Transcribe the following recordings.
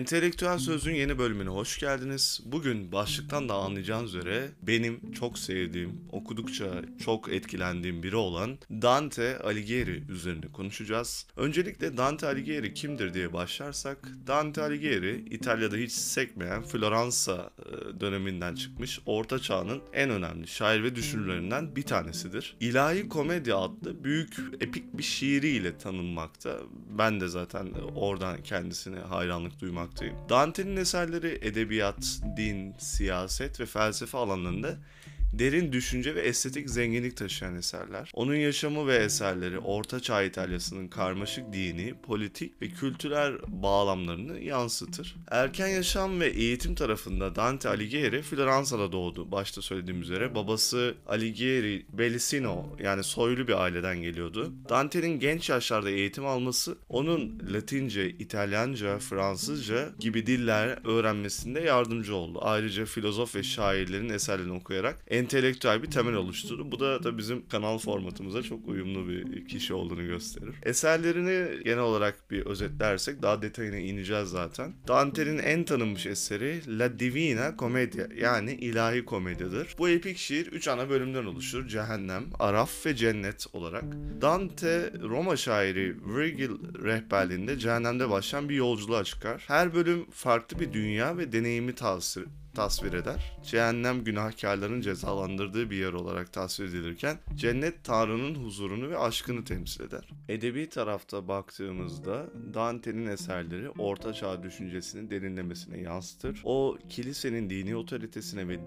Entelektüel Söz'ün yeni bölümüne hoş geldiniz. Bugün başlıktan da anlayacağınız üzere benim çok sevdiğim, okudukça çok etkilendiğim biri olan Dante Alighieri üzerine konuşacağız. Öncelikle Dante Alighieri kimdir diye başlarsak, Dante Alighieri İtalya'da hiç sekmeyen Floransa e, döneminden çıkmış Orta Çağ'ın en önemli şair ve düşünürlerinden bir tanesidir. İlahi Komedya adlı büyük epik bir şiiriyle tanınmakta. Ben de zaten oradan kendisine hayranlık duymaktayım. Dante'nin eserleri edebiyat, din, siyaset ve felsefe alanlarında derin düşünce ve estetik zenginlik taşıyan eserler. Onun yaşamı ve eserleri Orta Çağ İtalyası'nın karmaşık dini, politik ve kültürel bağlamlarını yansıtır. Erken yaşam ve eğitim tarafında Dante Alighieri Floransa'da doğdu. Başta söylediğim üzere babası Alighieri Bellicino yani soylu bir aileden geliyordu. Dante'nin genç yaşlarda eğitim alması onun Latince, İtalyanca, Fransızca gibi diller öğrenmesinde yardımcı oldu. Ayrıca filozof ve şairlerin eserlerini okuyarak entelektüel bir temel oluşturdu. Bu da, da bizim kanal formatımıza çok uyumlu bir kişi olduğunu gösterir. Eserlerini genel olarak bir özetlersek daha detayına ineceğiz zaten. Dante'nin en tanınmış eseri La Divina Commedia yani ilahi komedyadır. Bu epik şiir 3 ana bölümden oluşur. Cehennem, Araf ve Cennet olarak. Dante Roma şairi Virgil rehberliğinde cehennemde başlayan bir yolculuğa çıkar. Her bölüm farklı bir dünya ve deneyimi tasvir tasvir eder. Cehennem günahkarların cezalandırdığı bir yer olarak tasvir edilirken cennet Tanrı'nın huzurunu ve aşkını temsil eder. Edebi tarafta baktığımızda Dante'nin eserleri Orta Çağ düşüncesinin derinlemesine yansıtır. O kilisenin dini otoritesine ve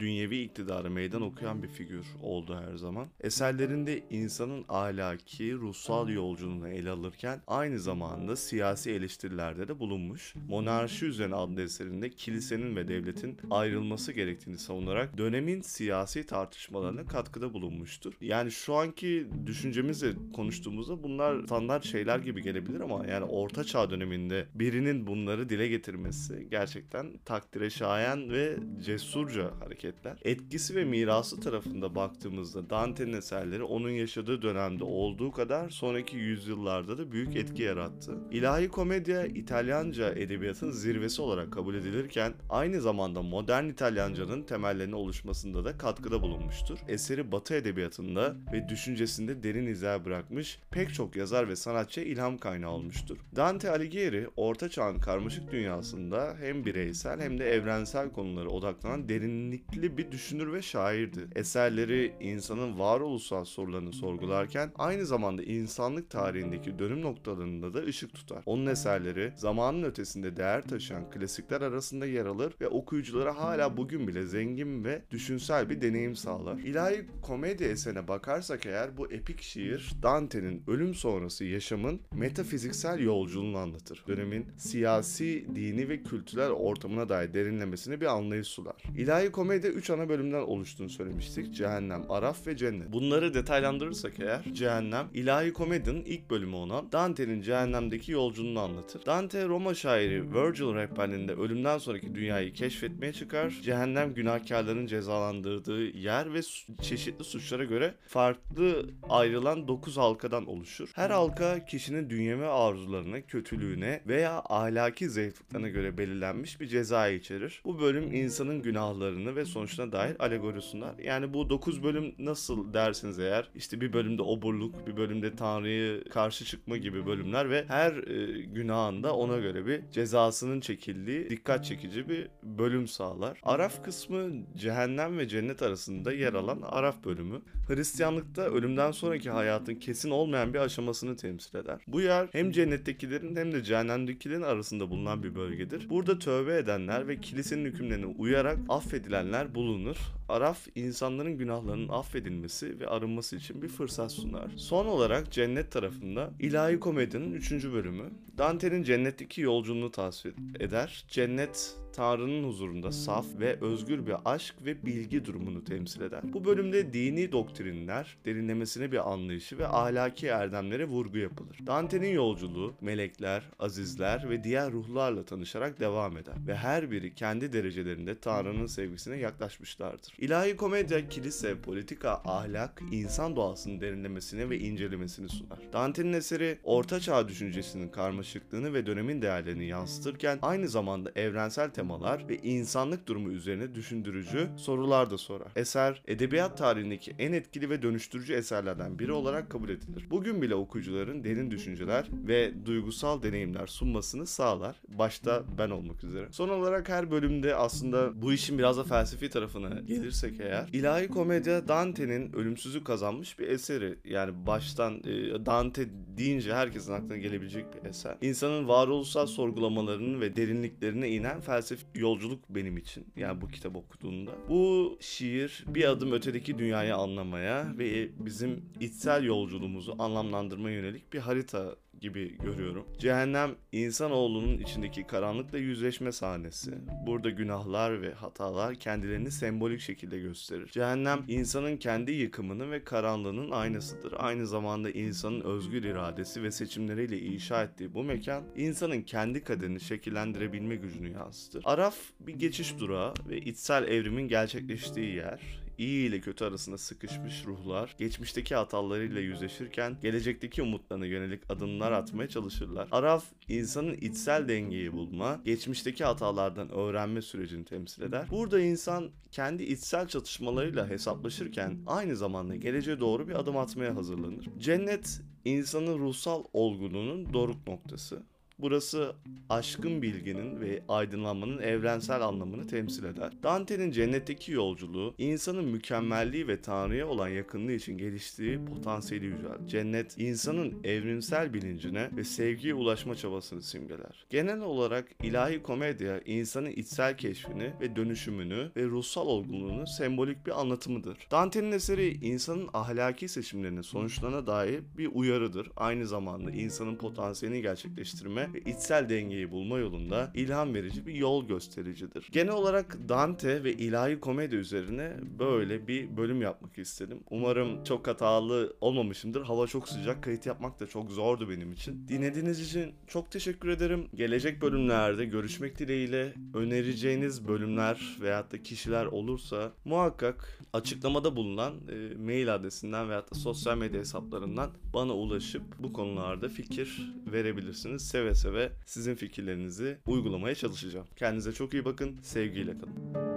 dünyevi iktidara meydan okuyan bir figür oldu her zaman. Eserlerinde insanın ahlaki, ruhsal yolculuğunu ele alırken aynı zamanda siyasi eleştirilerde de bulunmuş. Monarşi üzerine adlı eserinde kilisenin ve devletin devletin ayrılması gerektiğini savunarak dönemin siyasi tartışmalarına katkıda bulunmuştur. Yani şu anki düşüncemizle konuştuğumuzda bunlar standart şeyler gibi gelebilir ama yani Orta Çağ döneminde birinin bunları dile getirmesi gerçekten takdire şayan ve cesurca hareketler. Etkisi ve mirası tarafında baktığımızda Dante'nin eserleri onun yaşadığı dönemde olduğu kadar sonraki yüzyıllarda da büyük etki yarattı. İlahi komedya İtalyanca edebiyatın zirvesi olarak kabul edilirken aynı zamanda zamanda modern İtalyancanın temellerinin oluşmasında da katkıda bulunmuştur. Eseri Batı edebiyatında ve düşüncesinde derin izler bırakmış, pek çok yazar ve sanatçı ilham kaynağı olmuştur. Dante Alighieri, Orta Çağ'ın karmaşık dünyasında hem bireysel hem de evrensel konulara odaklanan derinlikli bir düşünür ve şairdi. Eserleri insanın varoluşsal sorularını sorgularken aynı zamanda insanlık tarihindeki dönüm noktalarında da ışık tutar. Onun eserleri zamanın ötesinde değer taşıyan klasikler arasında yer alır ve okuyuculara hala bugün bile zengin ve düşünsel bir deneyim sağlar. İlahi komedi eserine bakarsak eğer bu epik şiir Dante'nin ölüm sonrası yaşamın metafiziksel yolculuğunu anlatır. Dönemin siyasi, dini ve kültürel ortamına dair derinlemesine bir anlayış sunar. İlahi komedi 3 ana bölümden oluştuğunu söylemiştik. Cehennem, Araf ve Cennet. Bunları detaylandırırsak eğer Cehennem, ilahi komedinin ilk bölümü olan Dante'nin cehennemdeki yolculuğunu anlatır. Dante Roma şairi Virgil rehberliğinde ölümden sonraki dünyayı keşfetmeye çıkar. Cehennem günahkarların cezalandırdığı yer ve çeşitli suçlara göre farklı ayrılan 9 halkadan oluşur. Her halka kişinin dünyevi arzularına, kötülüğüne veya ahlaki zayıflıklarına göre belirlenmiş bir ceza içerir. Bu bölüm insanın günahlarını ve sonuçlarına dair alegori sunar. Yani bu 9 bölüm nasıl dersiniz eğer işte bir bölümde oburluk, bir bölümde Tanrı'yı karşı çıkma gibi bölümler ve her e, günahında ona göre bir cezasının çekildiği dikkat çekici bir bölüm sağlar. Araf kısmı cehennem ve cennet arasında yer alan Araf bölümü. Hristiyanlıkta ölümden sonraki hayatın kesin olmayan bir aşamasını temsil eder. Bu yer hem cennettekilerin hem de cehennemdekilerin arasında bulunan bir bölgedir. Burada tövbe edenler ve kilisenin hükümlerine uyarak affedilenler bulunur. Araf insanların günahlarının affedilmesi ve arınması için bir fırsat sunar. Son olarak cennet tarafında ilahi komedinin 3. bölümü Dante'nin cennetteki yolculuğunu tasvir eder. Cennet Tanrı'nın huzurunda saf ve özgür bir aşk ve bilgi durumunu temsil eder. Bu bölümde dini doktrinler, derinlemesine bir anlayışı ve ahlaki erdemlere vurgu yapılır. Dante'nin yolculuğu melekler, azizler ve diğer ruhlarla tanışarak devam eder ve her biri kendi derecelerinde Tanrı'nın sevgisine yaklaşmışlardır. İlahi komedya kilise, politika, ahlak, insan doğasının derinlemesini ve incelemesini sunar. Dante'nin eseri Orta Çağ düşüncesinin karmaşıklığını ve dönemin değerlerini yansıtırken aynı zamanda evrensel temalar ve insanlık durumu üzerine düşündürücü sorular da sorar. Eser, edebiyat tarihindeki en etkili ve dönüştürücü eserlerden biri olarak kabul edilir. Bugün bile okuyucuların derin düşünceler ve duygusal deneyimler sunmasını sağlar. Başta ben olmak üzere. Son olarak her bölümde aslında bu işin biraz da felsefi tarafına gelirsek eğer İlahi Komedya Dante'nin ölümsüzlük kazanmış bir eseri. Yani baştan e, Dante deyince herkesin aklına gelebilecek bir eser. İnsanın varoluşsal sorgulamalarının ve derinliklerine inen felsefi yolculuk benim için. Yani bu kitap okuduğumda. Bu şiir bir adım ötedeki dünyayı anlamaya ve bizim içsel yolculuğumuzu anlamlandırmaya yönelik bir harita gibi görüyorum. Cehennem insanoğlunun içindeki karanlıkla yüzleşme sahnesi. Burada günahlar ve hatalar kendilerini sembolik şekilde gösterir. Cehennem insanın kendi yıkımının ve karanlığının aynasıdır. Aynı zamanda insanın özgür iradesi ve seçimleriyle inşa ettiği bu mekan insanın kendi kaderini şekillendirebilme gücünü yansıtır. Araf bir geçiş durağı ve içsel evrimin gerçekleştiği yer iyi ile kötü arasında sıkışmış ruhlar geçmişteki hatalarıyla yüzleşirken gelecekteki umutlarına yönelik adımlar atmaya çalışırlar. Araf insanın içsel dengeyi bulma, geçmişteki hatalardan öğrenme sürecini temsil eder. Burada insan kendi içsel çatışmalarıyla hesaplaşırken aynı zamanda geleceğe doğru bir adım atmaya hazırlanır. Cennet insanın ruhsal olgunluğunun doruk noktası. Burası aşkın bilginin ve aydınlanmanın evrensel anlamını temsil eder. Dante'nin cennetteki yolculuğu insanın mükemmelliği ve Tanrı'ya olan yakınlığı için geliştiği potansiyeli yüceltir. Cennet insanın evrimsel bilincine ve sevgiye ulaşma çabasını simgeler. Genel olarak ilahi komedya insanın içsel keşfini ve dönüşümünü ve ruhsal olgunluğunu sembolik bir anlatımıdır. Dante'nin eseri insanın ahlaki seçimlerinin sonuçlarına dair bir uyarıdır. Aynı zamanda insanın potansiyelini gerçekleştirme ve içsel dengeyi bulma yolunda ilham verici bir yol göstericidir. Genel olarak Dante ve ilahi komedi üzerine böyle bir bölüm yapmak istedim. Umarım çok hatalı olmamışımdır. Hava çok sıcak, kayıt yapmak da çok zordu benim için. Dinlediğiniz için çok teşekkür ederim. Gelecek bölümlerde görüşmek dileğiyle önereceğiniz bölümler veyahut da kişiler olursa muhakkak açıklamada bulunan e, mail adresinden veyahut da sosyal medya hesaplarından bana ulaşıp bu konularda fikir verebilirsiniz. Seve seve sizin fikirlerinizi uygulamaya çalışacağım. Kendinize çok iyi bakın. Sevgiyle kalın.